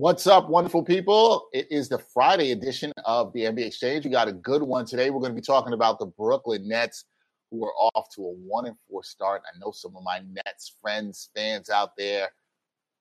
What's up, wonderful people? It is the Friday edition of the NBA Exchange. We got a good one today. We're going to be talking about the Brooklyn Nets, who are off to a one and four start. I know some of my Nets friends, fans out there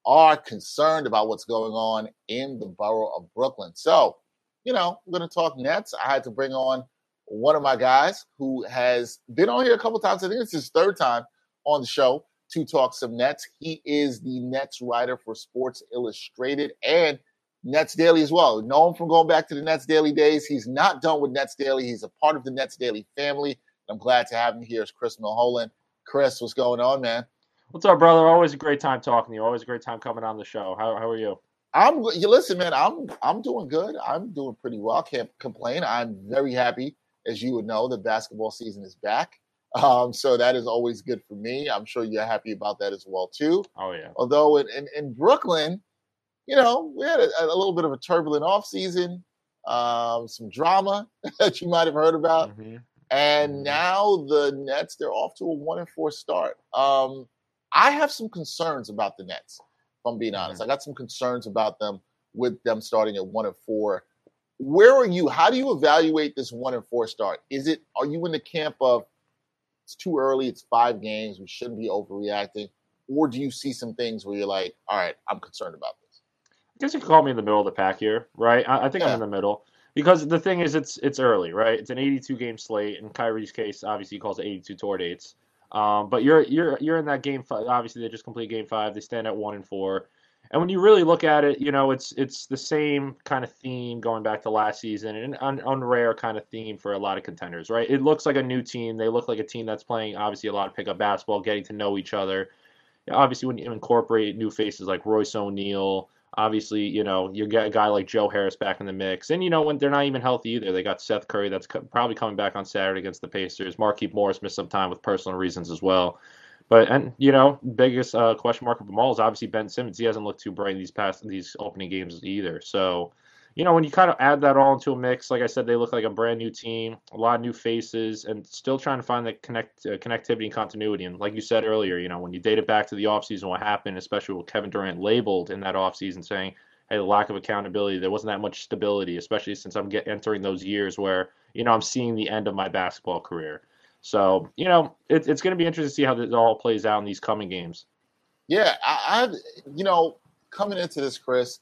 are concerned about what's going on in the borough of Brooklyn. So, you know, we're going to talk Nets. I had to bring on one of my guys who has been on here a couple times. I think it's his third time on the show to talk some Nets. He is the Nets writer for Sports Illustrated and Nets Daily as well. Known from going back to the Nets Daily days. He's not done with Nets Daily. He's a part of the Nets Daily family. I'm glad to have him here. Is Chris Milholen. Chris, what's going on, man? What's up, brother? Always a great time talking to you. Always a great time coming on the show. How, how are you? I'm you listen, man. I'm I'm doing good. I'm doing pretty well. Can't complain. I'm very happy, as you would know, the basketball season is back. Um, so that is always good for me. I'm sure you're happy about that as well too. Oh yeah. Although in, in, in Brooklyn, you know, we had a, a, little bit of a turbulent off season, um, some drama that you might have heard about, mm-hmm. and mm-hmm. now the Nets they're off to a one and four start. Um, I have some concerns about the Nets. If I'm being honest, mm-hmm. I got some concerns about them with them starting at one and four. Where are you? How do you evaluate this one and four start? Is it are you in the camp of it's too early. It's five games. We shouldn't be overreacting. Or do you see some things where you're like, all right, I'm concerned about this? I guess you could call me in the middle of the pack here, right? I, I think yeah. I'm in the middle because the thing is, it's it's early, right? It's an 82 game slate. In Kyrie's case, obviously, he calls it 82 tour dates. Um, but you're you're you're in that game five. Obviously, they just complete game five. They stand at one and four. And when you really look at it, you know, it's it's the same kind of theme going back to last season, and an unrare kind of theme for a lot of contenders, right? It looks like a new team. They look like a team that's playing obviously a lot of pickup basketball, getting to know each other. Obviously, when you incorporate new faces like Royce O'Neale, obviously, you know, you get a guy like Joe Harris back in the mix. And, you know, when they're not even healthy either, they got Seth Curry that's probably coming back on Saturday against the Pacers. Markieff Morris missed some time with personal reasons as well. But and you know, biggest uh, question mark of them all is obviously Ben Simmons. He hasn't looked too bright in these past these opening games either. So, you know, when you kind of add that all into a mix, like I said, they look like a brand new team, a lot of new faces, and still trying to find the connect uh, connectivity and continuity. And like you said earlier, you know, when you date it back to the offseason, what happened, especially with Kevin Durant labeled in that offseason saying, "Hey, the lack of accountability, there wasn't that much stability, especially since I'm get, entering those years where you know I'm seeing the end of my basketball career." So you know, it, it's going to be interesting to see how this all plays out in these coming games. Yeah, I, I, you know, coming into this, Chris,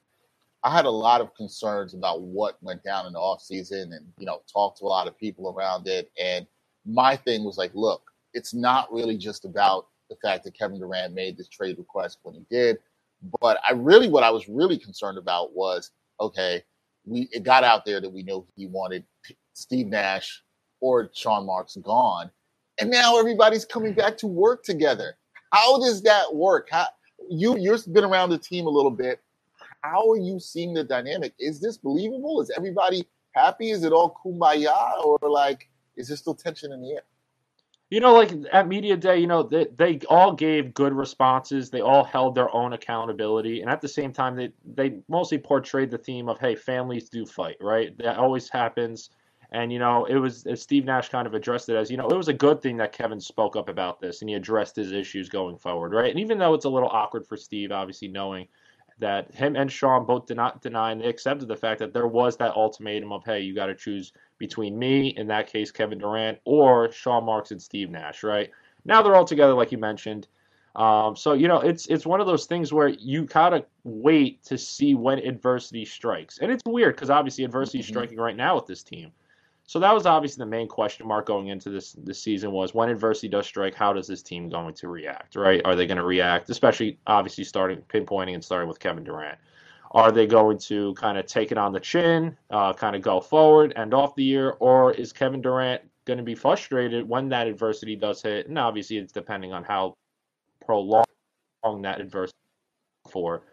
I had a lot of concerns about what went down in the offseason and, you know, talked to a lot of people around it. And my thing was like, look, it's not really just about the fact that Kevin Durant made this trade request when he did. But I really, what I was really concerned about was, okay, we it got out there that we knew he wanted Steve Nash or Sean Marks gone, and now everybody's coming back to work together. How does that work? How you you've been around the team a little bit. How are you seeing the dynamic? Is this believable? Is everybody happy? Is it all kumbaya, or like is there still tension in the air? You know, like at media day, you know, they, they all gave good responses. They all held their own accountability, and at the same time, they they mostly portrayed the theme of, "Hey, families do fight," right? That always happens. And you know, it was Steve Nash kind of addressed it as you know, it was a good thing that Kevin spoke up about this and he addressed his issues going forward, right? And even though it's a little awkward for Steve, obviously knowing that him and Sean both did not deny and they accepted the fact that there was that ultimatum of hey, you got to choose between me, in that case Kevin Durant, or Sean Marks and Steve Nash, right? Now they're all together, like you mentioned. Um, so you know, it's it's one of those things where you gotta wait to see when adversity strikes, and it's weird because obviously adversity is mm-hmm. striking right now with this team. So that was obviously the main question mark going into this this season was when adversity does strike, how does this team going to react, right? Are they going to react, especially obviously starting pinpointing and starting with Kevin Durant? Are they going to kind of take it on the chin, uh, kind of go forward, end off the year, or is Kevin Durant going to be frustrated when that adversity does hit? And obviously, it's depending on how prolonged that adversity for.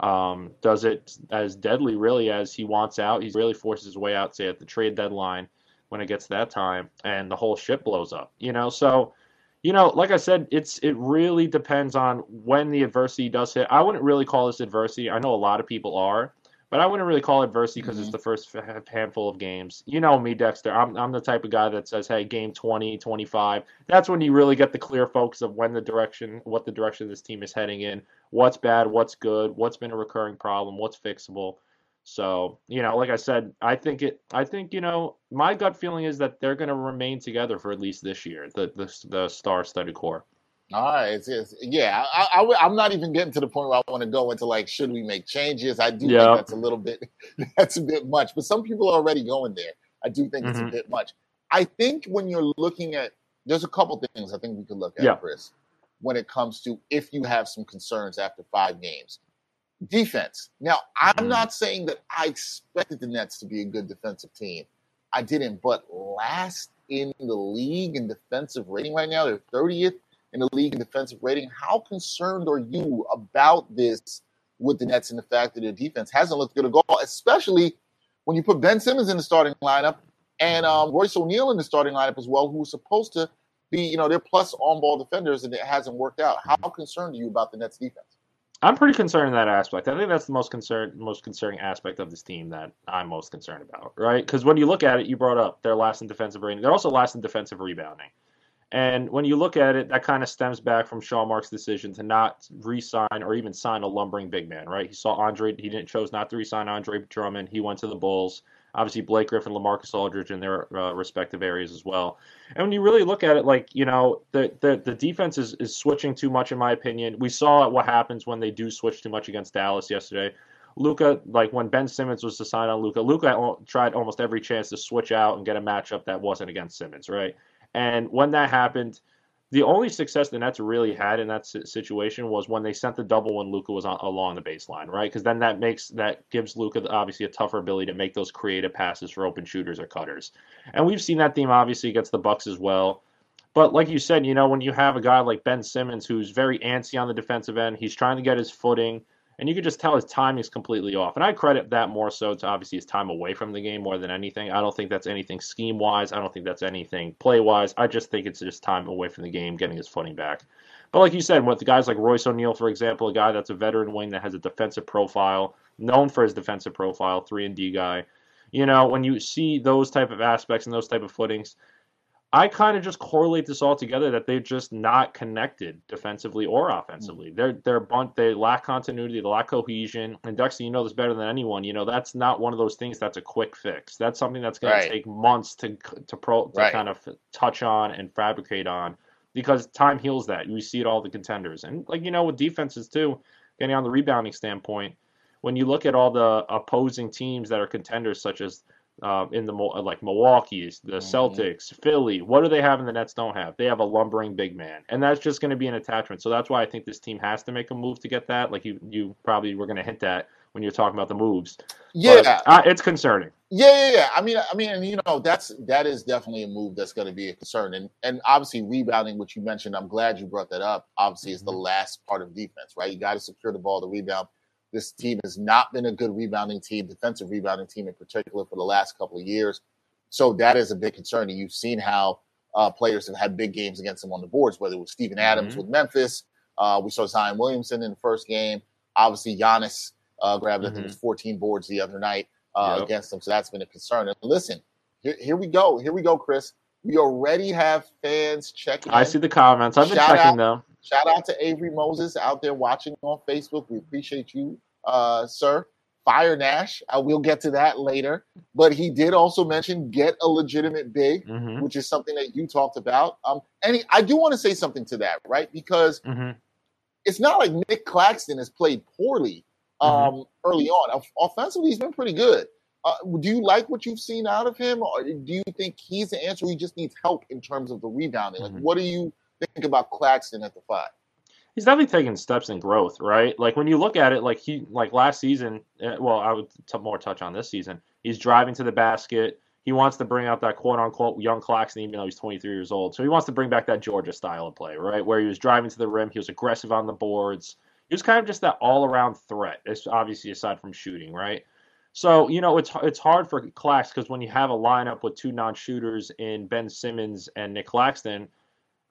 Um, does it as deadly really as he wants out? He really forces his way out, say at the trade deadline when it gets that time, and the whole ship blows up. You know, so you know, like I said, it's it really depends on when the adversity does hit. I wouldn't really call this adversity. I know a lot of people are, but I wouldn't really call it adversity because mm-hmm. it's the first handful of games. You know me, Dexter. I'm, I'm the type of guy that says, hey, game 20, 25. That's when you really get the clear focus of when the direction, what the direction this team is heading in, what's bad, what's good, what's been a recurring problem, what's fixable. So, you know, like I said, I think it, I think, you know, my gut feeling is that they're going to remain together for at least this year, the, the, the star studded core. All right, it's, it's, yeah, I, I, am not even getting to the point where I want to go into like, should we make changes? I do yep. think that's a little bit, that's a bit much. But some people are already going there. I do think mm-hmm. it's a mm-hmm. bit much. I think when you're looking at, there's a couple things I think we could look at, yep. Chris, when it comes to if you have some concerns after five games. Defense. Now, I'm mm-hmm. not saying that I expected the Nets to be a good defensive team. I didn't, but last in the league in defensive rating right now, they're 30th in the league in defensive rating. How concerned are you about this with the Nets and the fact that their defense hasn't looked good at all, especially when you put Ben Simmons in the starting lineup and um, Royce O'Neale in the starting lineup as well, who was supposed to be, you know, they're plus on ball defenders and it hasn't worked out. How concerned are you about the Nets defense? I'm pretty concerned in that aspect. I think that's the most concern, most concerning aspect of this team that I'm most concerned about, right? Because when you look at it, you brought up they're last in defensive rating. They're also last in defensive rebounding. And when you look at it, that kind of stems back from Sean Marks' decision to not re-sign or even sign a lumbering big man, right? He saw Andre, he didn't chose not to re-sign Andre Drummond. He went to the Bulls. Obviously, Blake Griffin, LaMarcus Aldridge in their uh, respective areas as well. And when you really look at it, like you know, the the, the defense is, is switching too much, in my opinion. We saw what happens when they do switch too much against Dallas yesterday. Luka, like when Ben Simmons was to sign on Luka, Luka tried almost every chance to switch out and get a matchup that wasn't against Simmons, right? And when that happened, the only success the Nets really had in that situation was when they sent the double when Luka was on, along the baseline, right? Because then that makes that gives Luka obviously a tougher ability to make those creative passes for open shooters or cutters. And we've seen that theme obviously against the Bucks as well. But like you said, you know, when you have a guy like Ben Simmons who's very antsy on the defensive end, he's trying to get his footing and you could just tell his timing is completely off. And I credit that more so to obviously his time away from the game more than anything. I don't think that's anything scheme wise. I don't think that's anything play wise. I just think it's just time away from the game, getting his footing back. But like you said, with the guys like Royce O'Neale, for example, a guy that's a veteran wing that has a defensive profile, known for his defensive profile, three and D guy. You know, when you see those type of aspects and those type of footings, I kind of just correlate this all together that they're just not connected defensively or offensively. Hmm. They're they're bunt. They lack continuity. They lack cohesion. And Dexter, you know this better than anyone. You know that's not one of those things that's a quick fix. That's something that's going right. to take months to to pro to right. kind of touch on and fabricate on because time heals that. You see it all the contenders and like you know with defenses too, getting on the rebounding standpoint. When you look at all the opposing teams that are contenders, such as uh, in the like Milwaukee's, the mm-hmm. Celtics, Philly. What do they have and the Nets don't have? They have a lumbering big man, and that's just going to be an attachment. So that's why I think this team has to make a move to get that. Like you, you probably were going to hint at when you're talking about the moves. Yeah, but, uh, it's concerning. Yeah, yeah, yeah. I mean, I mean, you know, that's that is definitely a move that's going to be a concern, and and obviously rebounding, which you mentioned. I'm glad you brought that up. Obviously, mm-hmm. is the last part of defense, right? You got to secure the ball to rebound. This team has not been a good rebounding team, defensive rebounding team in particular, for the last couple of years. So that is a big concern. And you've seen how uh, players have had big games against them on the boards, whether it was Steven Adams mm-hmm. with Memphis. Uh, we saw Zion Williamson in the first game. Obviously, Giannis uh, grabbed, mm-hmm. I think it was 14 boards the other night uh, yep. against them. So that's been a concern. And listen, here, here we go. Here we go, Chris. We already have fans checking. I see the comments. I've been Shout checking out, them. Shout out to Avery Moses out there watching on Facebook. We appreciate you, uh, sir. Fire Nash. Uh, we'll get to that later. But he did also mention get a legitimate big, mm-hmm. which is something that you talked about. Um, and he, I do want to say something to that, right? Because mm-hmm. it's not like Nick Claxton has played poorly mm-hmm. um, mm-hmm. early on. Offensively, he's been pretty good. Uh, do you like what you've seen out of him, or do you think he's the answer? He just needs help in terms of the rebounding. Like, mm-hmm. what do you think about Claxton at the five? He's definitely taking steps in growth, right? Like when you look at it, like he, like last season. Eh, well, I would t- more touch on this season. He's driving to the basket. He wants to bring out that quote unquote young Claxton, even though he's 23 years old. So he wants to bring back that Georgia style of play, right? Where he was driving to the rim, he was aggressive on the boards. He was kind of just that all around threat. It's obviously aside from shooting, right? So you know it's it's hard for Clax because when you have a lineup with two non-shooters in Ben Simmons and Nick Claxton,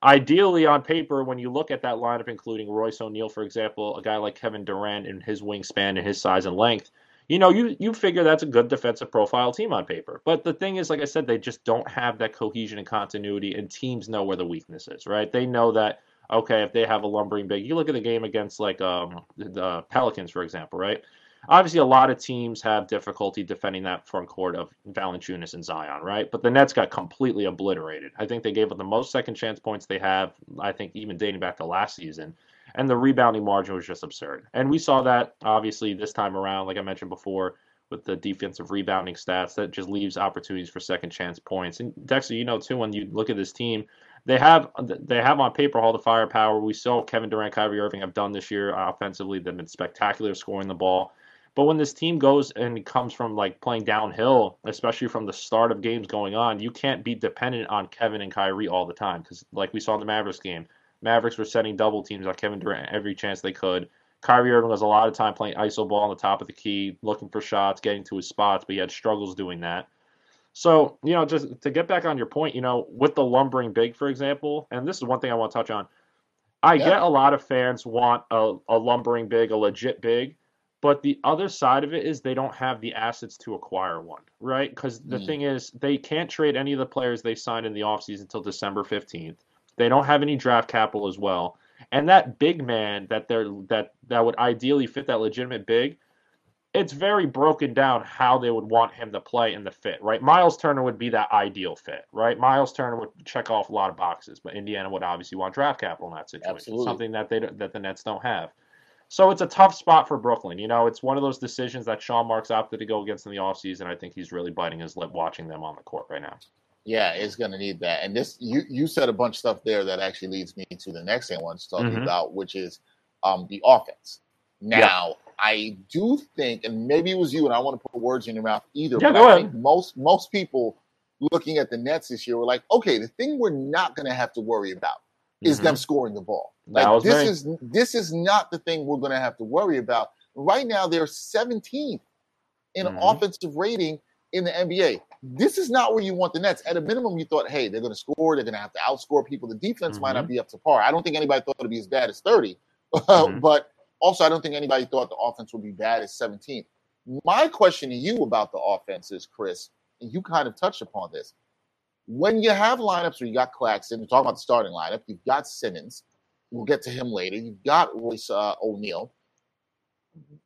ideally on paper, when you look at that lineup, including Royce O'Neale, for example, a guy like Kevin Durant in his wingspan and his size and length, you know, you you figure that's a good defensive profile team on paper. But the thing is, like I said, they just don't have that cohesion and continuity, and teams know where the weakness is, right? They know that okay, if they have a lumbering big, you look at the game against like um, the Pelicans, for example, right? Obviously, a lot of teams have difficulty defending that front court of Valanciunas and Zion, right? But the Nets got completely obliterated. I think they gave up the most second chance points they have, I think, even dating back to last season. And the rebounding margin was just absurd. And we saw that, obviously, this time around, like I mentioned before, with the defensive rebounding stats. That just leaves opportunities for second chance points. And Dexter, you know too, when you look at this team, they have they have on paper all the firepower. We saw Kevin Durant, Kyrie Irving have done this year offensively. They've been spectacular scoring the ball. But when this team goes and comes from like playing downhill, especially from the start of games going on, you can't be dependent on Kevin and Kyrie all the time. Because like we saw in the Mavericks game, Mavericks were setting double teams on Kevin Durant every chance they could. Kyrie Irving was a lot of time playing iso ball on the top of the key, looking for shots, getting to his spots, but he had struggles doing that. So, you know, just to get back on your point, you know, with the lumbering big, for example, and this is one thing I want to touch on. I yeah. get a lot of fans want a, a lumbering big, a legit big, but the other side of it is they don't have the assets to acquire one, right? Because the mm. thing is, they can't trade any of the players they signed in the offseason until December 15th. They don't have any draft capital as well. And that big man that they're that that would ideally fit that legitimate big, it's very broken down how they would want him to play in the fit, right? Miles Turner would be that ideal fit, right? Miles Turner would check off a lot of boxes, but Indiana would obviously want draft capital in that situation, Absolutely. something that they that the Nets don't have. So it's a tough spot for Brooklyn. You know, it's one of those decisions that Sean Marks opted to go against in the offseason. I think he's really biting his lip watching them on the court right now. Yeah, it's going to need that. And this, you you said a bunch of stuff there that actually leads me to the next thing I want to talk mm-hmm. about, which is um, the offense. Now, yeah. I do think, and maybe it was you, and I want to put words in your mouth either. Yeah, but I ahead. think most most people looking at the Nets this year were like, okay, the thing we're not going to have to worry about is mm-hmm. them scoring the ball. Like, this me. is this is not the thing we're going to have to worry about. Right now, they're 17th in mm-hmm. offensive rating in the NBA. This is not where you want the Nets. At a minimum, you thought, hey, they're going to score. They're going to have to outscore people. The defense mm-hmm. might not mm-hmm. be up to par. I don't think anybody thought it'd be as bad as 30, mm-hmm. but also I don't think anybody thought the offense would be bad as 17th. My question to you about the offense is, Chris, and you kind of touched upon this when you have lineups where you got Claxton, we're talking about the starting lineup, you've got Simmons, we'll get to him later, you've got Royce uh, O'Neale.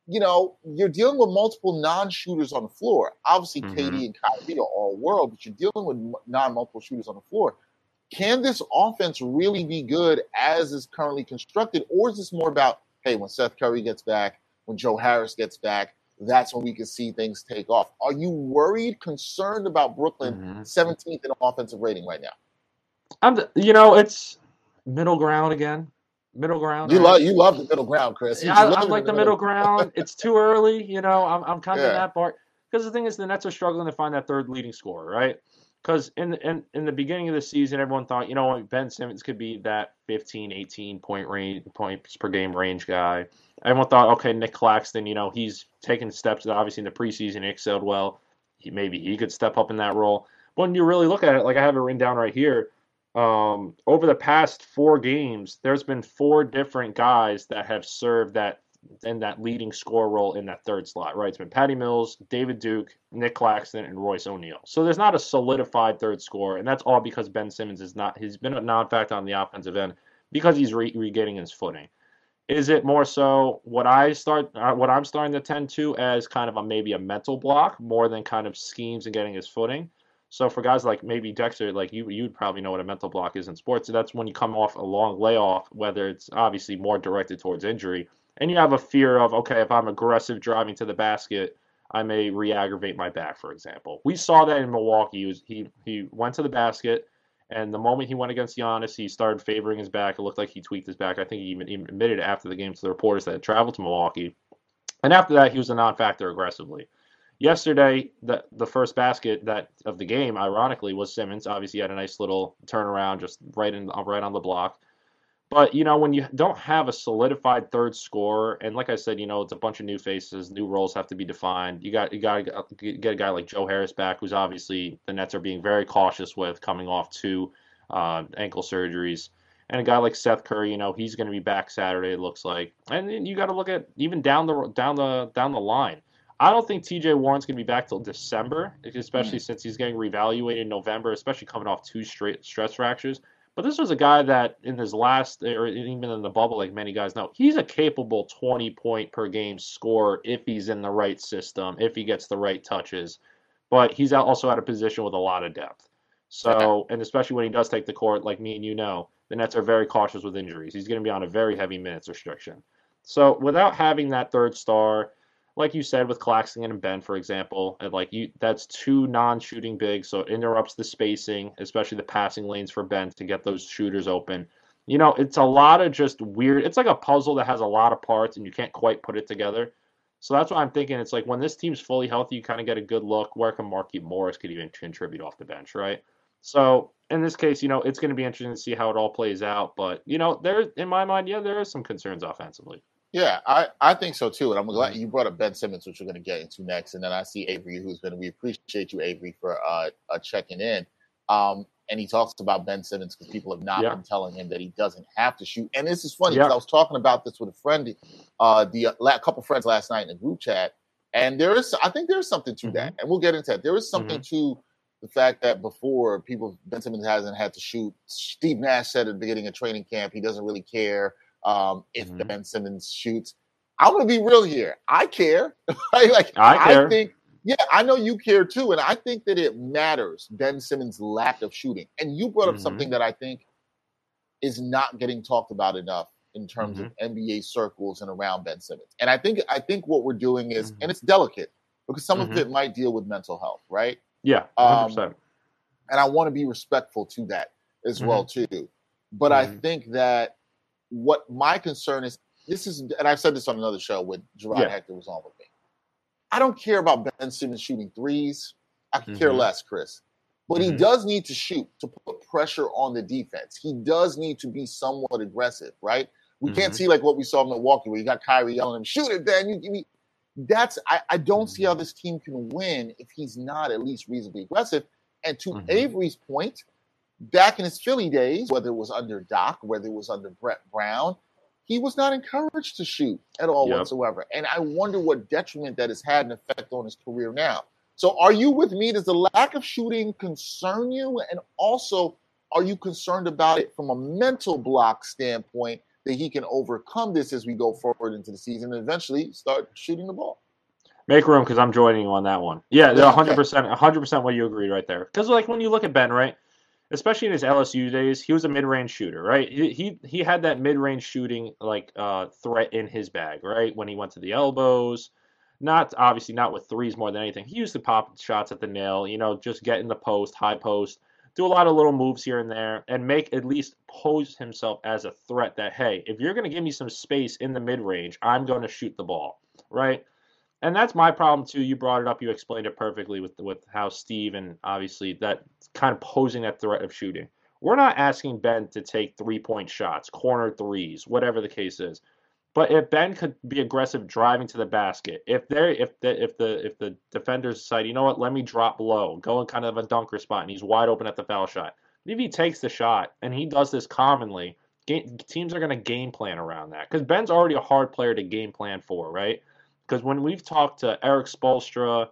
You know, you're dealing with multiple non-shooters on the floor. Obviously, mm-hmm. KD and Kyrie are all world, but you're dealing with non-multiple shooters on the floor. Can this offense really be good as is currently constructed, or is this more about, hey, when Seth Curry gets back, when Joe Harris gets back, that's when we can see things take off. Are you worried, concerned about Brooklyn mm-hmm. 17th in offensive rating right now? I'm, you know, it's middle ground again. Middle ground. You right? love you love the middle ground, Chris. I, I, like the, middle, ground. It's too early, you know. I'm I'm kind of yeah. in that part because the thing is, the Nets are struggling to find that third leading scorer, right? Because in, in in the beginning of the season, everyone thought, you know, Ben Simmons could be that 15, 18 point range points per game range guy everyone thought, okay, Nick Claxton, you know, he's taken steps. Obviously, in the preseason, he excelled well. He, maybe he could step up in that role. But when you really look at it, like I have it written down right here, um, over the past four games, there's been four different guys that have served that in that leading score role in that third slot, right? It's been Patty Mills, David Duke, Nick Claxton, and Royce O'Neale. So there's not a solidified third score, and that's all because Ben Simmons is not. He's been a non-factor on the offensive end because he's re- regaining his footing. Is it more so what I start, uh, what I'm starting to tend to as kind of a maybe a mental block more than kind of schemes and getting his footing? So for guys like maybe Dexter, like you, you'd probably know what a mental block is in sports. So that's when you come off a long layoff, whether it's obviously more directed towards injury, and you have a fear of okay, if I'm aggressive driving to the basket, I may re-aggravate my back, for example. We saw that in Milwaukee. He was, he he went to the basket, and the moment he went against Giannis, he started favoring his back. It looked like he tweaked his back. I think he even, admitted after the game to the reporters that had traveled to Milwaukee. And after that, he was a non-factor aggressively. Yesterday, the the first basket that of the game, ironically, was Simmons. Obviously, he had a nice little turnaround, just right in right on the block. But you know, when you don't have a solidified third scorer, and like I said, you know, it's a bunch of new faces, new roles have to be defined. You got you got to get a guy like Joe Harris back, who's obviously the Nets are being very cautious with coming off two uh, ankle surgeries, and a guy like Seth Curry, you know, he's going to be back Saturday. It looks like, and you got to look at even down the down the down the line. I don't think T.J. Warren's going to be back till December, especially mm. since he's getting reevaluated in November, especially coming off two straight stress fractures. But this was a guy that in his last, or even in the bubble, like many guys know, he's a capable 20 point per game scorer if he's in the right system, if he gets the right touches. But he's also at a position with a lot of depth. So, and especially when he does take the court, like me and you know, the Nets are very cautious with injuries. He's going to be on a very heavy minutes restriction. So, without having that third star, like you said with Claxton and Ben, for example, and like you, that's two non-shooting bigs, so it interrupts the spacing, especially the passing lanes for Ben to get those shooters open. You know, it's a lot of just weird. It's like a puzzle that has a lot of parts, and you can't quite put it together. So that's why I'm thinking. It's like when this team's fully healthy, you kind of get a good look. Where can Markieff Morris could even contribute off the bench, right? So in this case, you know, it's going to be interesting to see how it all plays out. But you know, there, in my mind, yeah, there is some concerns offensively. Yeah, I, I think so too. And I'm glad mm-hmm. you brought up Ben Simmons, which we're going to get into next. And then I see Avery, who's been, we appreciate you, Avery, for uh, uh checking in. Um, and he talks about Ben Simmons because people have not yeah. been telling him that he doesn't have to shoot. And this is funny because yeah. I was talking about this with a friend, uh, the a uh, couple friends last night in a group chat, and there is, I think there is something to mm-hmm. that, and we'll get into that. There is something mm-hmm. to the fact that before people, Ben Simmons hasn't had to shoot. Steve Nash said at the beginning of training camp he doesn't really care um, if mm-hmm. Ben Simmons shoots. I'm gonna be real here. I care. like I care. I think, yeah, I know you care too, and I think that it matters Ben Simmons' lack of shooting. And you brought up mm-hmm. something that I think is not getting talked about enough in terms mm-hmm. of NBA circles and around Ben Simmons. And I think I think what we're doing is, mm-hmm. and it's delicate because some of mm-hmm. it might deal with mental health, right? Yeah, 100%. Um, and I want to be respectful to that as well mm-hmm. too. But I think that what my concern is this is, and I've said this on another show with Gerard yeah. Hector was on with me. I don't care about Ben Simmons shooting threes. I can mm-hmm. care less, Chris. But mm-hmm. he does need to shoot to put pressure on the defense. He does need to be somewhat aggressive, right? We mm-hmm. can't see like what we saw in Milwaukee, where you got Kyrie yelling him, "Shoot it, Ben!" You give me. That's I, I don't see how mm-hmm. this team can win if he's not at least reasonably aggressive. And to mm-hmm. Avery's point, back in his Philly days, whether it was under Doc, whether it was under Brett Brown, he was not encouraged to shoot at all yep. whatsoever. And I wonder what detriment that has had an effect on his career now. So, are you with me? Does the lack of shooting concern you? And also, are you concerned about it from a mental block standpoint that he can overcome this as we go forward into the season and eventually start shooting the ball? Make room because I'm joining you on that one. Yeah, 100%, 100% what you agreed right there. Because, like, when you look at Ben, right? Especially in his LSU days, he was a mid-range shooter, right? He he, he had that mid-range shooting like uh, threat in his bag, right? When he went to the elbows, not obviously not with threes more than anything. He used to pop shots at the nail, you know, just get in the post, high post, do a lot of little moves here and there, and make at least pose himself as a threat that hey, if you're going to give me some space in the mid-range, I'm going to shoot the ball, right? And that's my problem too. You brought it up. You explained it perfectly with with how Steve and obviously that kind of posing that threat of shooting. We're not asking Ben to take three point shots, corner threes, whatever the case is. But if Ben could be aggressive driving to the basket, if they if the if the if the defenders decide, you know what, let me drop low, go in kind of a dunker spot, and he's wide open at the foul shot. If he takes the shot and he does this commonly, teams are going to game plan around that because Ben's already a hard player to game plan for, right? Because when we've talked to Erik Spoelstra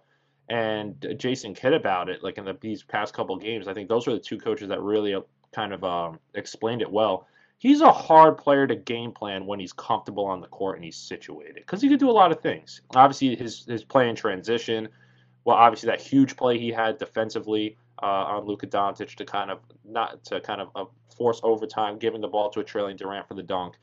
and Jason Kidd about it, like in the, these past couple games, I think those are the two coaches that really uh, kind of um, explained it well. He's a hard player to game plan when he's comfortable on the court and he's situated because he could do a lot of things. Obviously, his his play in transition. Well, obviously that huge play he had defensively uh, on Luka Doncic to kind of not to kind of uh, force overtime, giving the ball to a trailing Durant for the dunk.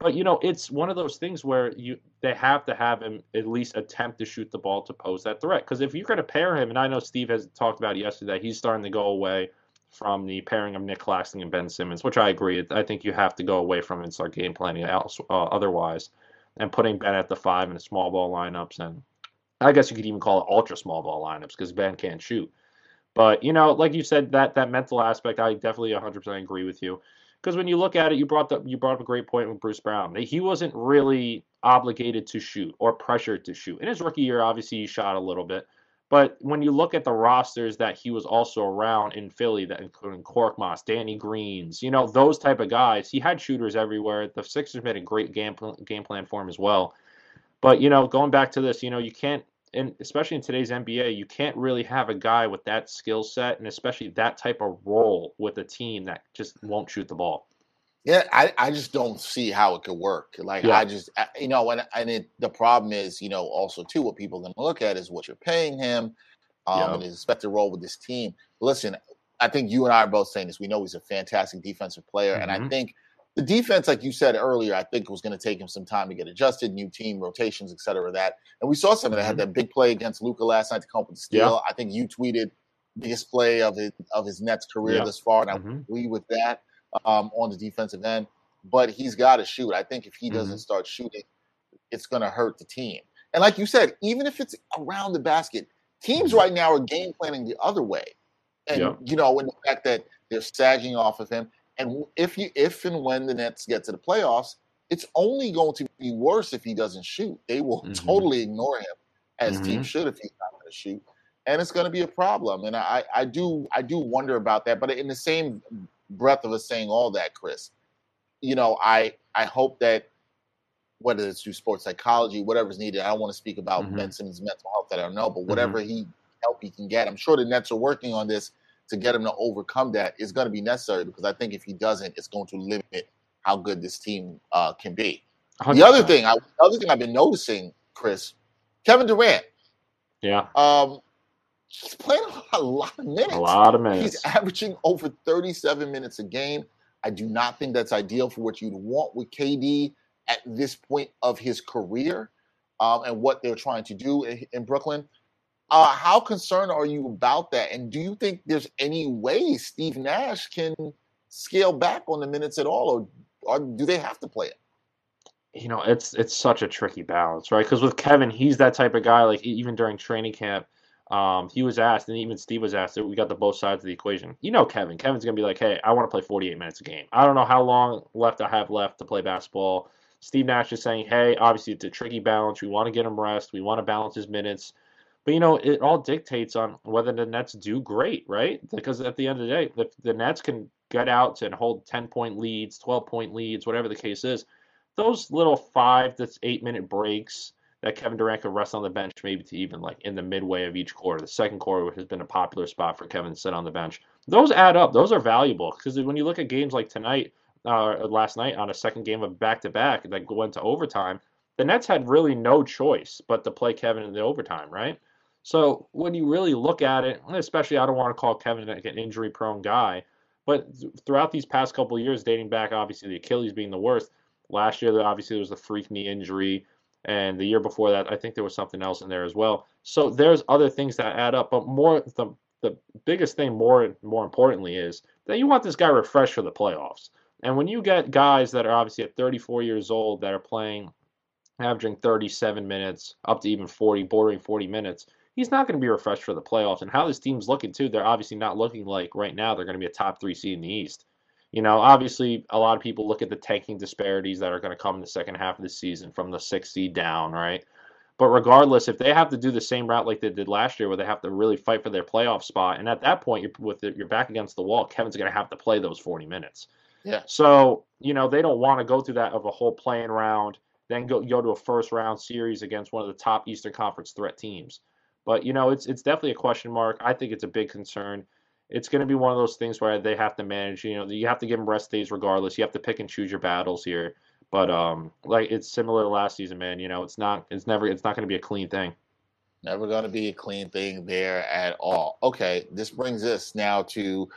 But you know, it's one of those things where you they have to have him at least attempt to shoot the ball to pose that threat. Because if you're going to pair him, and I know Steve has talked about yesterday, he's starting to go away from the pairing of nick Claxton and Ben Simmons, which I agree. I think you have to go away from and start game planning else, uh, otherwise, and putting Ben at the five in small ball lineups, and I guess you could even call it ultra small ball lineups because Ben can't shoot. But you know, like you said, that that mental aspect, I definitely 100% agree with you. Because when you look at it, you brought the, you brought up a great point with Bruce Brown. He wasn't really obligated to shoot or pressured to shoot. In his rookie year, obviously he shot a little bit, but when you look at the rosters that he was also around in Philly, that including moss Danny Greens, you know those type of guys, he had shooters everywhere. The Sixers made a great game game plan for him as well. But you know, going back to this, you know, you can't and especially in today's NBA, you can't really have a guy with that skill set and especially that type of role with a team that just won't shoot the ball. Yeah, I, I just don't see how it could work. Like yeah. I just you know, and and it, the problem is, you know, also too what people are going to look at is what you're paying him, um, yep. and his expected role with this team. Listen, I think you and I are both saying this. We know he's a fantastic defensive player, mm-hmm. and I mm-hmm. think the defense, like you said earlier, I think was going to take him some time to get adjusted, new team rotations, et cetera. That and we saw some of that. Had mm-hmm. that big play against Luka last night to come up with the steal. Yeah. I think you tweeted biggest play of his of his Nets career yeah. thus far, and mm-hmm. I agree with that um, on the defensive end. But he's got to shoot. I think if he doesn't mm-hmm. start shooting, it's going to hurt the team. And like you said, even if it's around the basket, teams mm-hmm. right now are game planning the other way. And yeah. you know, in the fact that they're sagging off of him. And if you if and when the Nets get to the playoffs, it's only going to be worse if he doesn't shoot. They will mm-hmm. totally ignore him, as mm-hmm. teams should if he's not going to shoot, and it's going to be a problem. And I, I do I do wonder about that. But in the same breath of us saying all that, Chris, you know, I I hope that whether it's through sports psychology, whatever's needed. I don't want to speak about mm-hmm. Ben Simmons' mental health that I don't know, but whatever mm-hmm. he help he can get, I'm sure the Nets are working on this to get him to overcome that is going to be necessary because I think if he doesn't, it's going to limit how good this team uh, can be. 100%. The other thing, I, the other thing I've been noticing, Chris, Kevin Durant. Yeah. Um, he's playing a lot of minutes. A lot of minutes. He's averaging over 37 minutes a game. I do not think that's ideal for what you'd want with KD at this point of his career um, and what they're trying to do in, in Brooklyn. Uh, how concerned are you about that? And do you think there's any way Steve Nash can scale back on the minutes at all, or, or do they have to play it? You know, it's it's such a tricky balance, right? Because with Kevin, he's that type of guy. Like even during training camp, um, he was asked, and even Steve was asked. We got the both sides of the equation. You know, Kevin. Kevin's gonna be like, "Hey, I want to play 48 minutes a game. I don't know how long left I have left to play basketball." Steve Nash is saying, "Hey, obviously it's a tricky balance. We want to get him rest. We want to balance his minutes." But you know, it all dictates on whether the Nets do great, right? Because at the end of the day, the, the Nets can get out and hold 10 point leads, 12 point leads, whatever the case is. Those little five to eight minute breaks that Kevin Durant could rest on the bench, maybe to even like in the midway of each quarter, the second quarter, which has been a popular spot for Kevin to sit on the bench. Those add up. Those are valuable because when you look at games like tonight, uh, last night on a second game of back to back that went to overtime, the Nets had really no choice but to play Kevin in the overtime, right? So when you really look at it, especially I don't want to call Kevin an injury prone guy, but throughout these past couple of years, dating back obviously the Achilles being the worst. Last year, obviously there was the freak knee injury, and the year before that, I think there was something else in there as well. So there's other things that add up, but more the the biggest thing, more more importantly, is that you want this guy refreshed for the playoffs. And when you get guys that are obviously at 34 years old that are playing, averaging 37 minutes, up to even 40, bordering 40 minutes, he's not going to be refreshed for the playoffs. And how this team's looking too, they're obviously not looking like right now they're going to be a top three seed in the East. You know, obviously a lot of people look at the tanking disparities that are going to come in the second half of the season from the sixth seed down, right? But regardless, if they have to do the same route like they did last year, where they have to really fight for their playoff spot, and at that point, you're with the, you're back against the wall, Kevin's going to have to play those 40 minutes. Yeah. So you know they don't want to go through that of a whole playing round, then go go to a first round series against one of the top Eastern Conference threat teams. But you know, it's it's definitely a question mark. I think it's a big concern. It's going to be one of those things where they have to manage. You know, you have to give them rest days regardless. You have to pick and choose your battles here. But um, like it's similar to last season, man. You know, it's not it's never it's not going to be a clean thing. Never going to be a clean thing there at all. Okay, this brings us now to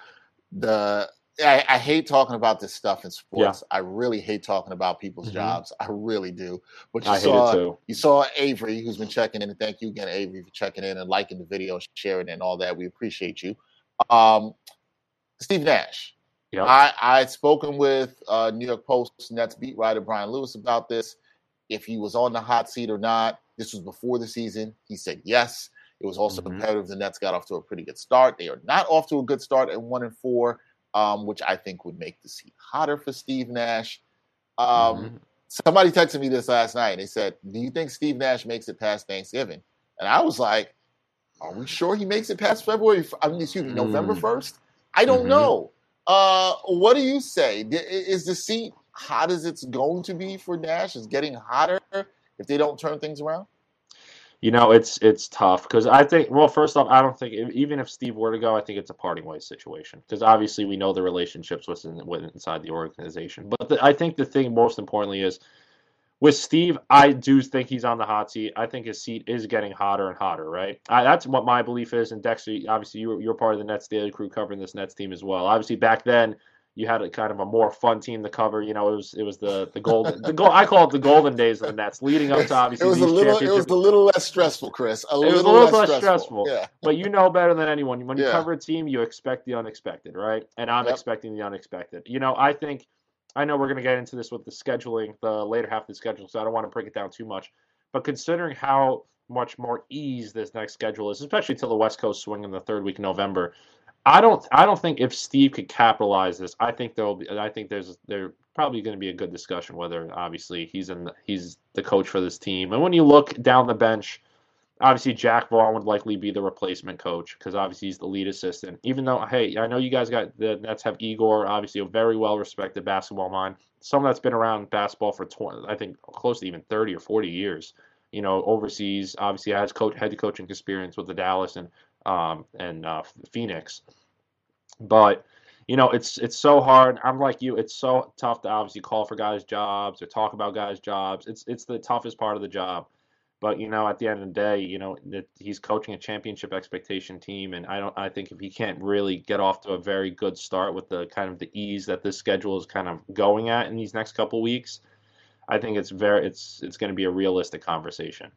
the I, I, hate talking about this stuff in sports. Yeah. I really hate talking about people's mm-hmm. jobs. I really do. But you I saw you saw Avery, who's been checking in, and thank you again, Avery, for checking in and liking the video, sharing it, and all that. We appreciate you. Um, Steve Nash. Yep. I I had spoken with uh, New York Post Nets beat writer Brian Lewis about this. If he was on the hot seat or not. This was before the season. He said yes. It was also mm-hmm. competitive. The Nets got off to a pretty good start. They are not off to a good start at one and four um, which I think would make the seat hotter for Steve Nash. Um, mm-hmm. Somebody texted me this last night. They said, "Do you think Steve Nash makes it past Thanksgiving?" And I was like, "Are we sure he makes it past February? I mean, excuse me, November mm. first? I don't mm-hmm. know. Uh, what do you say? Is the seat hot as it's going to be for Nash? Is getting hotter if they don't turn things around?" You know, it's it's tough because I think. Well, first off, I don't think even if Steve were to go, I think it's a parting ways situation because obviously we know the relationships within, within inside the organization. But the, I think the thing most importantly is with Steve, I do think he's on the hot seat. I think his seat is getting hotter and hotter, right? I, that's what my belief is. And Dexter, obviously, you, you're part of the Nets Daily crew covering this Nets team as well. Obviously, back then, you had a kind of a more fun team to cover. You know, it was it was the the golden the goal. I call it the golden days of the Nets, leading up to obviously it was a little it was a little less stressful, Chris. A it was a little less, less stressful. stressful. Yeah. But you know better than anyone. When you yeah. cover a team, you expect the unexpected, right? And I'm yep. expecting the unexpected. You know, I think I know we're going to get into this with the scheduling, the later half of the schedule, so I don't want to break it down too much. But considering how much more ease this next schedule is, especially till the West Coast swing in the third week of November. I don't I don't think if Steve could capitalize this, I think there'll be I think there's there probably going to be a good discussion whether obviously he's in the, he's the coach for this team. And when you look down the bench, obviously Jacque Vaughn would likely be the replacement coach because obviously he's the lead assistant. Even though hey, I know you guys got the Nets have Igor, obviously a very well respected basketball mind, someone that's been around basketball for 20, I think close to even 30 or 40 years. You know, overseas, obviously has coach head coaching experience with the Dallas and um, and uh, Phoenix. But you know, it's it's so hard. I'm like you. It's so tough to obviously call for guys' jobs or talk about guys' jobs. It's it's the toughest part of the job. But you know, at the end of the day, you know, that he's coaching a championship expectation team, and I don't. I think if he can't really get off to a very good start with the kind of the ease that this schedule is kind of going at in these next couple weeks, I think it's very it's it's going to be a realistic conversation.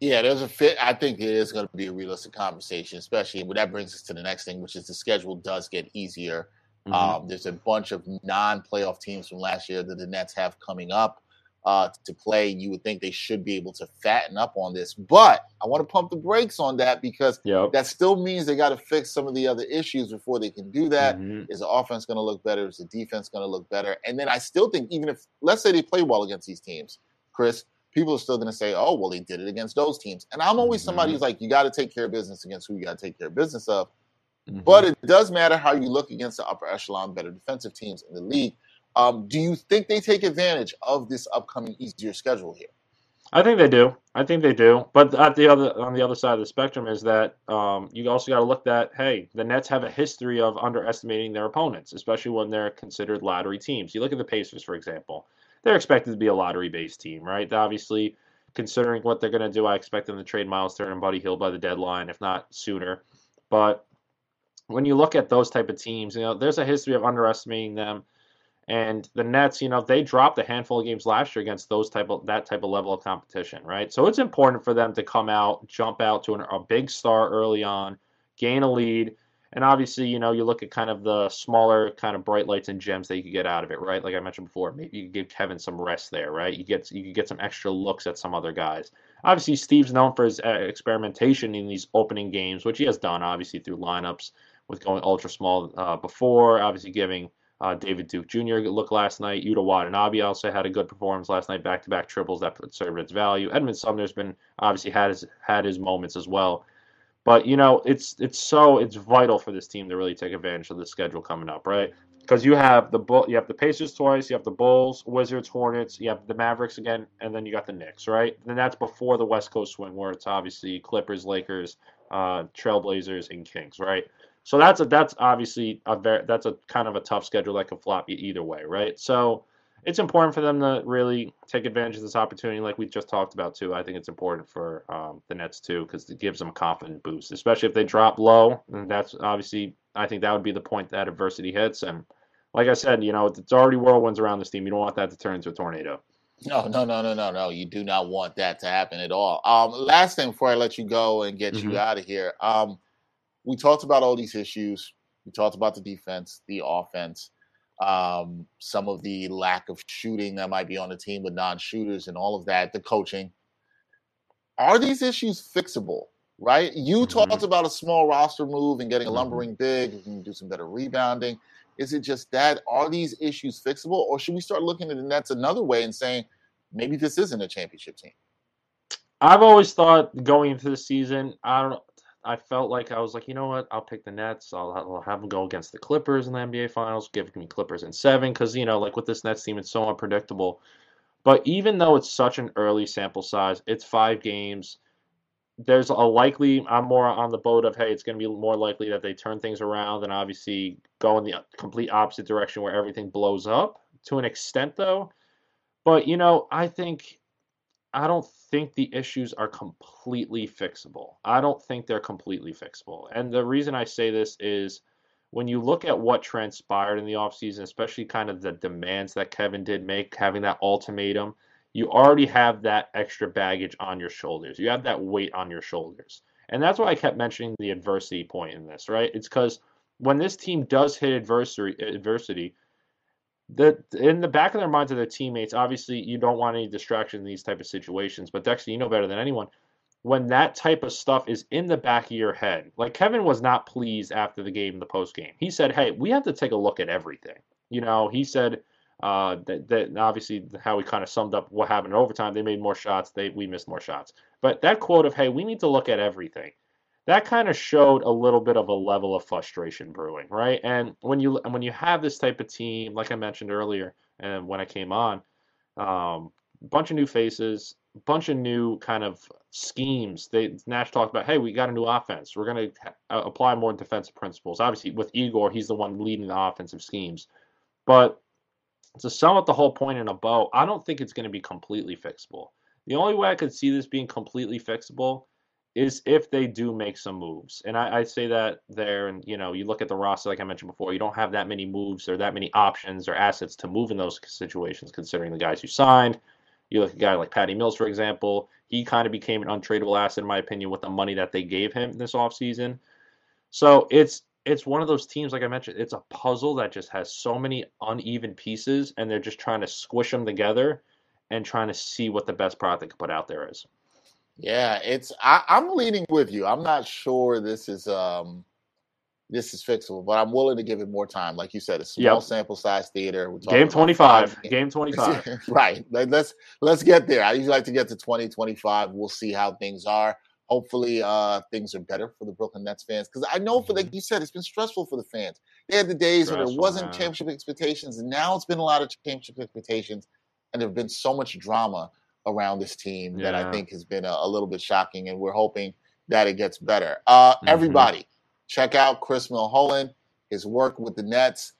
Yeah, there's a fit. I think it is going to be a realistic conversation, especially when that brings us to the next thing, which is the schedule does get easier. Mm-hmm. Um, there's a bunch of non-playoff teams from last year that the Nets have coming up uh, to play. You would think they should be able to fatten up on this, but I want to pump the brakes on that because yep. that still means they got to fix some of the other issues before they can do that. Mm-hmm. Is the offense going to look better? Is the defense going to look better? And then I still think even if let's say they play well against these teams, Chris, people are still going to say, oh, well, they did it against those teams. And I'm always somebody mm-hmm. who's like, you got to take care of business against who you got to take care of business of. Mm-hmm. But it does matter how you look against the upper echelon, better defensive teams in the league. Um, do you think they take advantage of this upcoming easier schedule here? I think they do. I think they do. But at the other on the other side of the spectrum is that um, you also got to look at hey, the Nets have a history of underestimating their opponents, especially when they're considered lottery teams. You look at the Pacers, for example they're expected to be a lottery based team, right? Obviously, considering what they're going to do, I expect them to trade Miles Turner and Buddy Hield by the deadline, if not sooner. But when you look at those type of teams, you know, there's a history of underestimating them. And the Nets, you know, they dropped a handful of games last year against those type of that type of level of competition, right? So it's important for them to come out, jump out to an, a big star early on, gain a lead, and obviously, you know, you look at kind of the smaller kind of bright lights and gems that you could get out of it, right? Like I mentioned before, maybe you could give Kevin some rest there, right? You get you could get some extra looks at some other guys. Obviously, Steve's known for his uh, experimentation in these opening games, which he has done obviously through lineups with going ultra small uh, before. Obviously, giving uh, David Duke Jr. look last night. Yuta Watanabe also had a good performance last night, back-to-back triples that served its value. Edmund Sumner's been obviously had his had his moments as well. But you know, it's it's so it's vital for this team to really take advantage of the schedule coming up, right? Because you have the you have the Pacers twice, you have the Bulls, Wizards, Hornets, you have the Mavericks again, and then you got the Knicks, right? Then that's before the West Coast swing, where it's obviously Clippers, Lakers, uh, Trailblazers, and Kings, right? So that's a that's obviously a very that's a kind of a tough schedule that could flop you either way, right? So it's important for them to really take advantage of this opportunity, like we just talked about too. I think it's important for um, the Nets too because it gives them a confident boost, especially if they drop low. And that's obviously, I think that would be the point that adversity hits. And like I said, you know, it's already whirlwinds around this team. You don't want that to turn into a tornado. No, no, no, no, no, no. You do not want that to happen at all. Um, last thing before I let you go and get mm-hmm. you out of here. Um, we talked about all these issues. We talked about the defense, the offense, um, some of the lack of shooting that might be on the team with non-shooters and all of that, the coaching. Are these issues fixable? Right? You mm-hmm. talked about a small roster move and getting a mm-hmm. lumbering big. You can do some better rebounding. Is it just that? Are these issues fixable, or should we start looking at the Nets another way and saying maybe this isn't a championship team? I've always thought going into the season, I don't. I felt like I was like, you know what? I'll pick the Nets. I'll, I'll have them go against the Clippers in the NBA Finals. Give me Clippers in seven because you know, like with this Nets team, it's so unpredictable. But even though it's such an early sample size, it's five games there's a likely I'm more on the boat of hey, it's going to be more likely that they turn things around and obviously go in the complete opposite direction where everything blows up to an extent though. But you know, I think I don't think the issues are completely fixable. I don't think they're completely fixable. And the reason I say this is when you look at what transpired in the offseason, especially kind of the demands that Kevin did make, having that ultimatum, you already have that extra baggage on your shoulders. You have that weight on your shoulders. And that's why I kept mentioning the adversity point in this, right? It's because when this team does hit adversity, adversity, the in the back of their minds of their teammates, obviously you don't want any distraction in these type of situations. But Dexter, you know better than anyone. When that type of stuff is in the back of your head, like Kevin was not pleased after the game, the post game. He said, "Hey, we have to take a look at everything." You know, he said uh, that, that obviously how we kind of summed up what happened in overtime. They made more shots. They we missed more shots. But that quote of "Hey, we need to look at everything," that kind of showed a little bit of a level of frustration brewing, right? And when you when you have this type of team, like I mentioned earlier, and when I came on, um, bunch of new faces, bunch of new kind of schemes. They Nash talked about, hey, we got a new offense. We're going to apply more defensive principles. Obviously, with Igor, he's the one leading the offensive schemes, but to sum up the whole point in a bow, I don't think it's going to be completely fixable. The only way I could see this being completely fixable is if they do make some moves. And I, I, say that there, and you know, you look at the roster, like I mentioned before, you don't have that many moves or that many options or assets to move in those situations, considering the guys you signed. You look at a guy like Patty Mills, for example, he kind of became an untradeable asset, in my opinion, with the money that they gave him this offseason. So it's it's one of those teams, like I mentioned, it's a puzzle that just has so many uneven pieces, and they're just trying to squish them together and trying to see what the best product they can put out there is. Yeah, it's I, am leaning with you. I'm not sure this is um this is fixable, but I'm willing to give it more time. Like you said, a small yep. sample size theater. Game 25. Game 25. right. Let's let's get there. I usually like to get to 20, 25. We'll see how things are hopefully uh, things are better for the Brooklyn Nets fans because I know for like mm-hmm. you said it's been stressful for the fans. They had the days stressful, when there wasn't man. championship expectations, and now it's been a lot of championship expectations, and there've been so much drama around this team yeah. that I think has been a, a, little bit shocking, and we're hoping that it gets better. Uh, mm-hmm. Everybody, check out Chris Milholen, his work with the Nets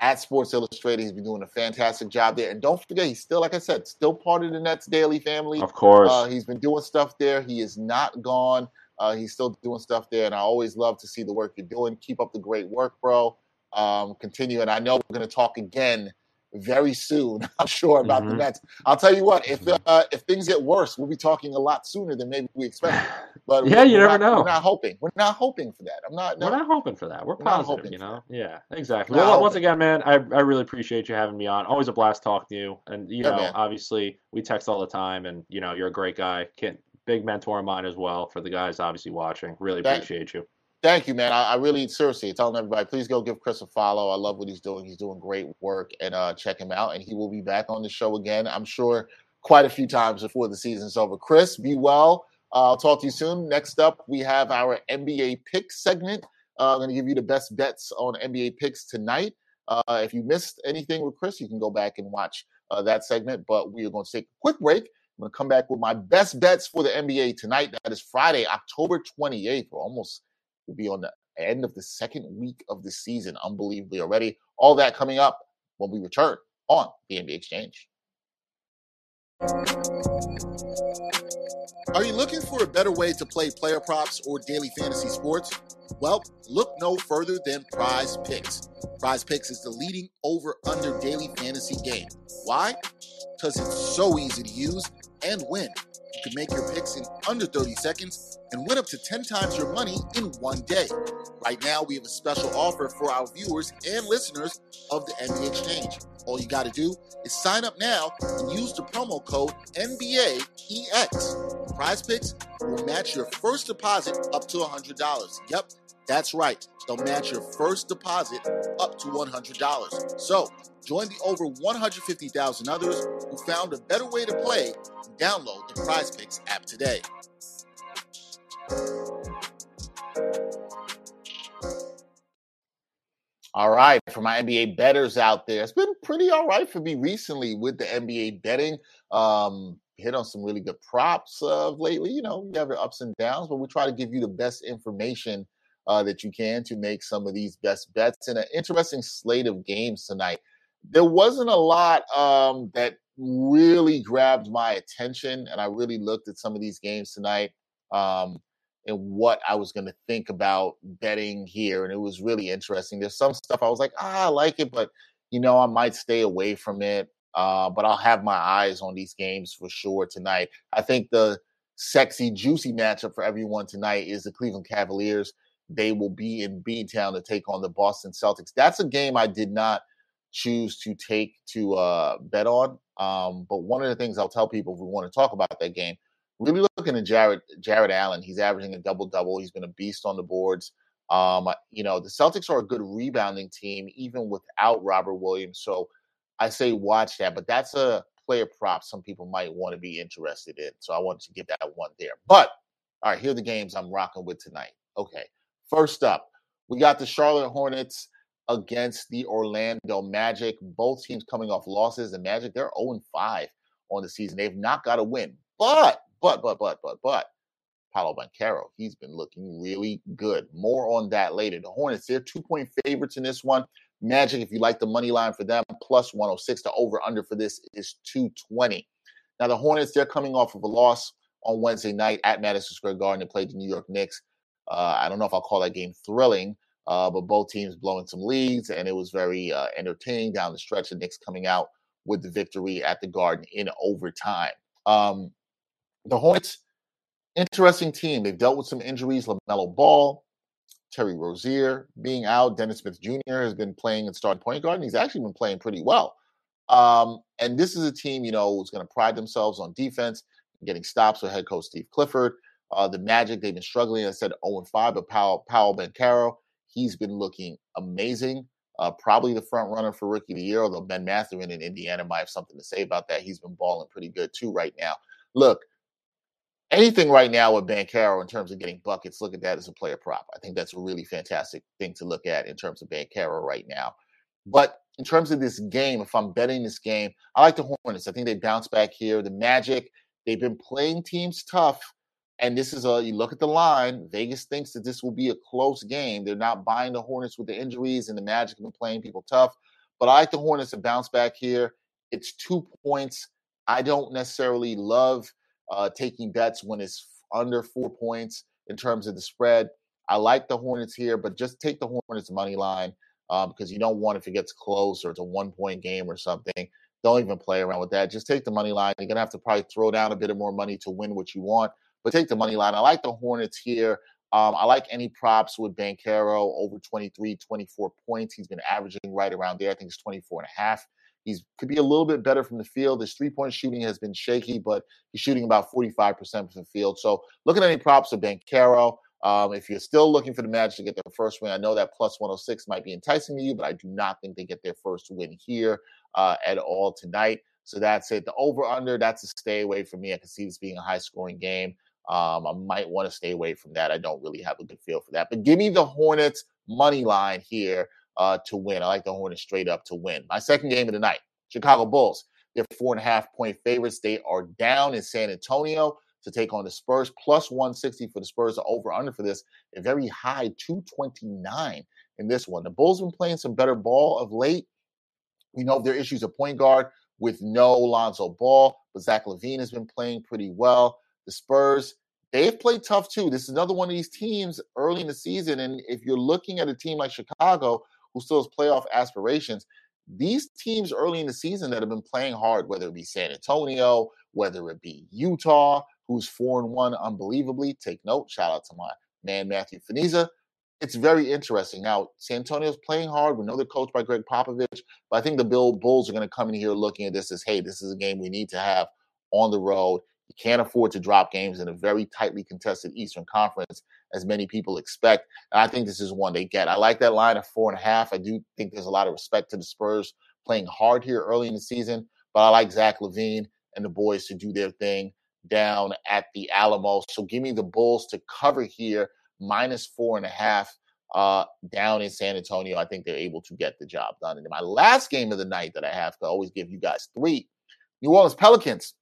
at Sports Illustrated. He's been doing a fantastic job there. And don't forget, he's still, like I said, still part of the Nets Daily family. Of course. Uh, he's been doing stuff there. He is not gone. Uh, he's still doing stuff there. And I always love to see the work you're doing. Keep up the great work, bro. Um, continue. And I know we're going to talk again very soon. I'm sure about mm-hmm. the Nets. I'll tell you what, if mm-hmm. uh, if things get worse, we'll be talking a lot sooner than maybe we expect. But yeah, you never not, know. We're not hoping. We're not hoping for that. I'm not. No, we're not hoping for that. We're, we're positive. You know. Yeah, exactly. Well, once again, man, I, I really appreciate you having me on. Always a blast talking to you. And you yeah, know, man. obviously, we text all the time, and you know, you're a great guy. Can big mentor of mine as well for the guys obviously watching. Really appreciate you. Thank you, man. I, I, really seriously telling everybody, please go give Chris a follow. I love what he's doing. He's doing great work, and uh, check him out. And he will be back on the show again. I'm sure quite a few times before the season's over. Chris, be well. Uh, I'll talk to you soon. Next up, we have our NBA picks segment. Uh, I'm going to give you the best bets on NBA picks tonight. Uh, if you missed anything with Chris, you can go back and watch uh, that segment. But we are going to take a quick break. I'm going to come back with my best bets for the NBA tonight. That is Friday, October 28th. We're almost will be on the end of the second week of the season, unbelievably already. All that coming up when we return on the NBA Exchange. Are you looking for a better way to play player props or daily fantasy sports? Well, look no further than Prize Picks. Prize Picks is the leading over under daily fantasy game. Why? Because it's so easy to use and win. You can make your picks in under 30 seconds and win up to 10 times your money in one day. Right now, we have a special offer for our viewers and listeners of the NBA Exchange. All you got to do is sign up now and use the promo code NBAEX. Prize Picks will match your first deposit up to $100. Yep, that's right. They'll match your first deposit up to $100. So join the over 150,000 others who found a better way to play and download the Prize Picks app today. All right, for my NBA betters out there, it's been pretty all right for me recently with the NBA betting. Um, hit on some really good props uh, lately. You know, you have your ups and downs, but we try to give you the best information uh, that you can to make some of these best bets. And an interesting slate of games tonight. There wasn't a lot um, that really grabbed my attention, and I really looked at some of these games tonight. Um, and what I was going to think about betting here. And it was really interesting. There's some stuff I was like, ah, I like it, but you know, I might stay away from it. Uh, but I'll have my eyes on these games for sure tonight. I think the sexy, juicy matchup for everyone tonight is the Cleveland Cavaliers. They will be in Beantown to take on the Boston Celtics. That's a game I did not choose to take to uh, bet on. Um, but one of the things I'll tell people if we want to talk about that game really looking at Jared Jarrett Allen. He's averaging a double double. He's been a beast on the boards. Um, you know, the Celtics are a good rebounding team even without Robert Williams. So I say watch that, but that's a player prop some people might want to be interested in. So I wanted to give that one there. But all right, here are the games I'm rocking with tonight. Okay. First up, we got the Charlotte Hornets against the Orlando Magic. Both teams coming off losses. The Magic, they're 0 5 on the season. They've not got a win. But but, but, but, but, but, Paolo Banchero, he's been looking really good. More on that later. The Hornets, they're two point favorites in this one. Magic, if you like the money line for them, plus 106. The over under for this is 220. Now, the Hornets, they're coming off of a loss on Wednesday night at Madison Square Garden. They played the New York Knicks. Uh, I don't know if I'll call that game thrilling, uh, but both teams blowing some leads, and it was very uh, entertaining down the stretch. The Knicks coming out with the victory at the Garden in overtime. Um, the Hornets, interesting team. They've dealt with some injuries. LaMelo Ball, Terry Rozier being out. Dennis Smith Jr. has been playing and starting point guard, and he's actually been playing pretty well. Um, and this is a team, you know, who's going to pride themselves on defense, getting stops with head coach Steve Clifford. Uh, the Magic, they've been struggling. I said 0 5, but Powell, Paolo Banchero, he's been looking amazing. Uh, probably the front runner for rookie of the year, although Ben Mathurin in Indiana might have something to say about that. He's been balling pretty good too right now. Look, anything right now with Banchero in terms of getting buckets, look at that as a player prop. I think that's a really fantastic thing to look at in terms of Banchero right now. But in terms of this game, if I'm betting this game, I like the Hornets. I think they bounce back here. The Magic, they've been playing teams tough. And this is a you look at the line. Vegas thinks that this will be a close game. They're not buying the Hornets with the injuries, and the Magic have been playing people tough. But I like the Hornets to bounce back here. It's two points. I don't necessarily love uh, taking bets when it's under four points in terms of the spread. I like the Hornets here, but just take the Hornets money line um, because you don't want if it gets close or it's a one point game or something. Don't even play around with that. Just take the money line. You're gonna have to probably throw down a bit of more money to win what you want, but take the money line. I like the Hornets here. Um, I like any props with Banchero over 23, 24 points. He's been averaging right around there. I think it's 24 and a half. He's could be a little bit better from the field. His three point shooting has been shaky, but he's shooting about 45% from the field. So looking at any props of Banchero. Um, if you're still looking for the Magic to get their first win, I know that plus 106 might be enticing to you, but I do not think they get their first win here uh, at all tonight. So that's it. The over under, that's a stay away from me. I can see this being a high scoring game. Um, I might want to stay away from that. I don't really have a good feel for that. But give me the Hornets money line here uh, to win. I like the Hornets straight up to win. My second game of the night, Chicago Bulls. They're four and a half point favorites. They are down in San Antonio to take on the Spurs. Plus 160 for the Spurs are over under for this. A very high 229 in this one. The Bulls have been playing some better ball of late. We know their issues at point guard with no Lonzo Ball, but Zach LaVine has been playing pretty well. The Spurs, they've played tough too. This is another one of these teams early in the season. And if you're looking at a team like Chicago, who still has playoff aspirations, these teams early in the season that have been playing hard, whether it be San Antonio, whether it be Utah, who's four and one unbelievably. Take note, shout out to my man Matthew Faniza. It's very interesting. Now, San Antonio's playing hard. We know they're coached by Gregg Popovich, but I think the Bill Bulls are going to come in here looking at this as, hey, this is a game we need to have on the road. You can't afford to drop games in a very tightly contested Eastern Conference, as many people expect. And I think this is one they get. I like that line of four and a half. I do think there's a lot of respect to the Spurs playing hard here early in the season, but I like Zach LaVine and the boys to do their thing down at the Alamo. So give me the Bulls to cover here, minus four and a half uh, down in San Antonio. I think they're able to get the job done. And my last game of the night that I have to always give you guys three New Orleans Pelicans,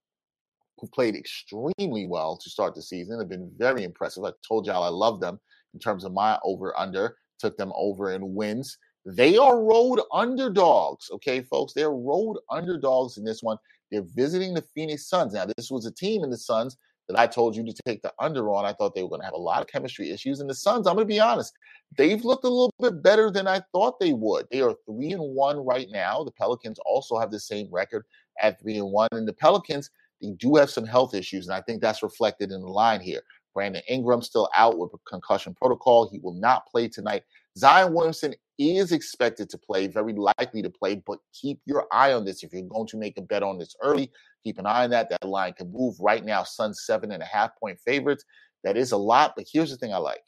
who played extremely well to start the season, have been very impressive. I told y'all I love them in terms of my over under, took them over in wins. They are road underdogs, okay, folks? They're road underdogs in this one. They're visiting the Phoenix Suns. Now, this was a team in the Suns that I told you to take the under on. I thought they were going to have a lot of chemistry issues. And the Suns, I'm going to be honest, they've looked a little bit better than I thought they would. They are three and one right now. The Pelicans also have the same record at three and one. And the Pelicans, they do have some health issues, and I think that's reflected in the line here. Brandon Ingram still out with a concussion protocol. He will not play tonight. Zion Williamson is expected to play, very likely to play, but keep your eye on this. If you're going to make a bet on this early, keep an eye on that. That line can move right now. Suns seven and a half point favorites. That is a lot, but here's the thing I like.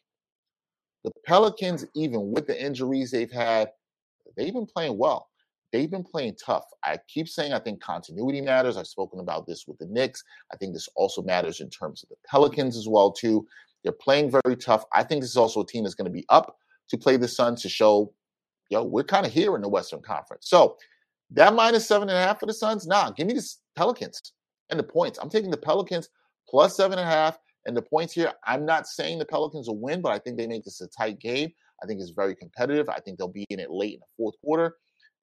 The Pelicans, even with the injuries they've had, they've been playing well. They've been playing tough. I keep saying I think continuity matters. I've spoken about this with the Knicks. I think this also matters in terms of the Pelicans as well, too. They're playing very tough. I think this is also a team that's going to be up to play the Suns to show, yo, we're kind of here in the Western Conference. So that minus seven and a half for the Suns, nah, give me the Pelicans and the points. I'm taking the Pelicans plus seven and a half and the points here. I'm not saying the Pelicans will win, but I think they make this a tight game. I think it's very competitive. I think they'll be in it late in the fourth quarter.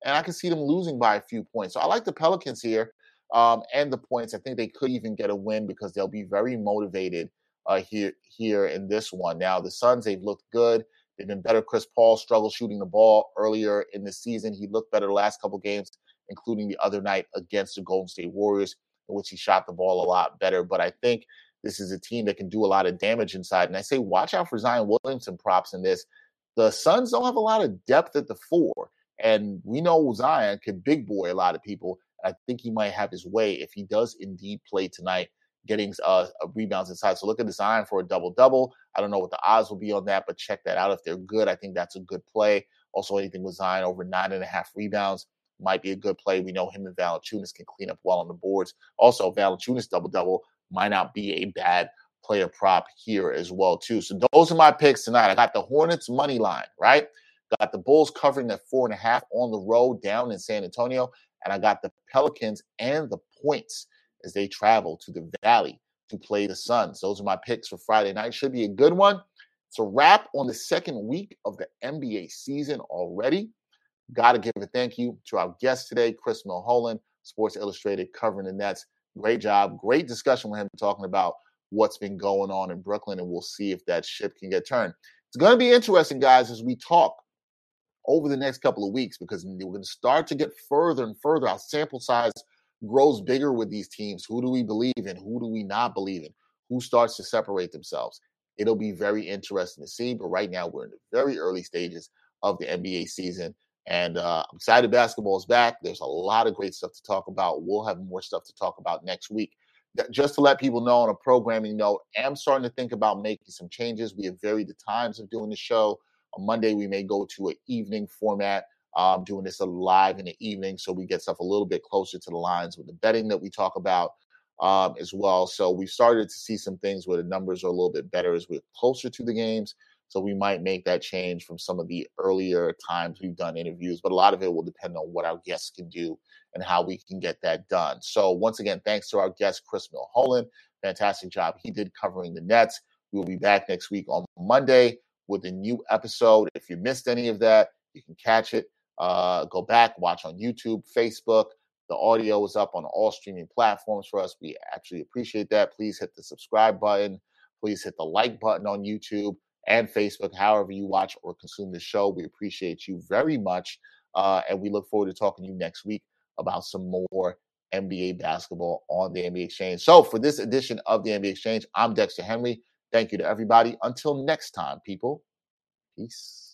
And I can see them losing by a few points. So I like the Pelicans here um, and the points. I think they could even get a win because they'll be very motivated uh, here here in this one. Now the Suns, they've looked good. They've been better. Chris Paul struggled shooting the ball earlier in the season. He looked better the last couple games, including the other night against the Golden State Warriors, in which he shot the ball a lot better. But I think this is a team that can do a lot of damage inside. And I say, watch out for Zion Williamson props in this. The Suns don't have a lot of depth at the four. And we know Zion can big boy a lot of people. I think he might have his way if he does indeed play tonight getting uh, rebounds inside. So look at Zion for a double double. I don't know what the odds will be on that, but check that out. If they're good, I think that's a good play. Also, anything with Zion over nine and a half rebounds might be a good play. We know him and Valanciunas can clean up well on the boards. Also, Valanciunas double double might not be a bad player prop here as well too. So those are my picks tonight. I got the Hornets money line right. Got the Bulls covering that four and a half on the road down in San Antonio, and I got the Pelicans and the points as they travel to the Valley to play the Suns. Those are my picks for Friday night. Should be a good one. It's a wrap on the second week of the NBA season already. Got to give a thank you to our guest today, Chris Milholen, Sports Illustrated, covering the Nets. Great job. Great discussion with him talking about what's been going on in Brooklyn, and we'll see if that ship can get turned. It's going to be interesting, guys, as we talk over the next couple of weeks because we're going to start to get further and further. Our sample size grows bigger with these teams. Who do we believe in? Who do we not believe in? Who starts to separate themselves? It'll be very interesting to see. But right now, we're in the very early stages of the NBA season. And uh, I'm excited basketball is back. There's a lot of great stuff to talk about. We'll have more stuff to talk about next week. Just to let people know on a programming note, I'm starting to think about making some changes. We have varied the times of doing the show. On Monday, we may go to an evening format um, doing this live in the evening so we get stuff a little bit closer to the lines with the betting that we talk about um, as well. So we started to see some things where the numbers are a little bit better as we're closer to the games. So we might make that change from some of the earlier times we've done interviews, but a lot of it will depend on what our guests can do and how we can get that done. So once again, thanks to our guest Chris Milholen. Fantastic job he did covering the Nets. We will be back next week on Monday with a new episode. If you missed any of that, you can catch it uh, go back, watch on YouTube, Facebook, The audio is up on all streaming platforms for us. We actually appreciate that. Please hit the subscribe button. Please hit the like button on YouTube and Facebook, however you watch or consume the show. We appreciate you very much. Uh, and we look forward to talking to you next week about some more NBA basketball on the NBA Exchange. So, for this edition of the NBA Exchange, I'm Dexter Henry. Thank you to everybody. Until next time, people, peace.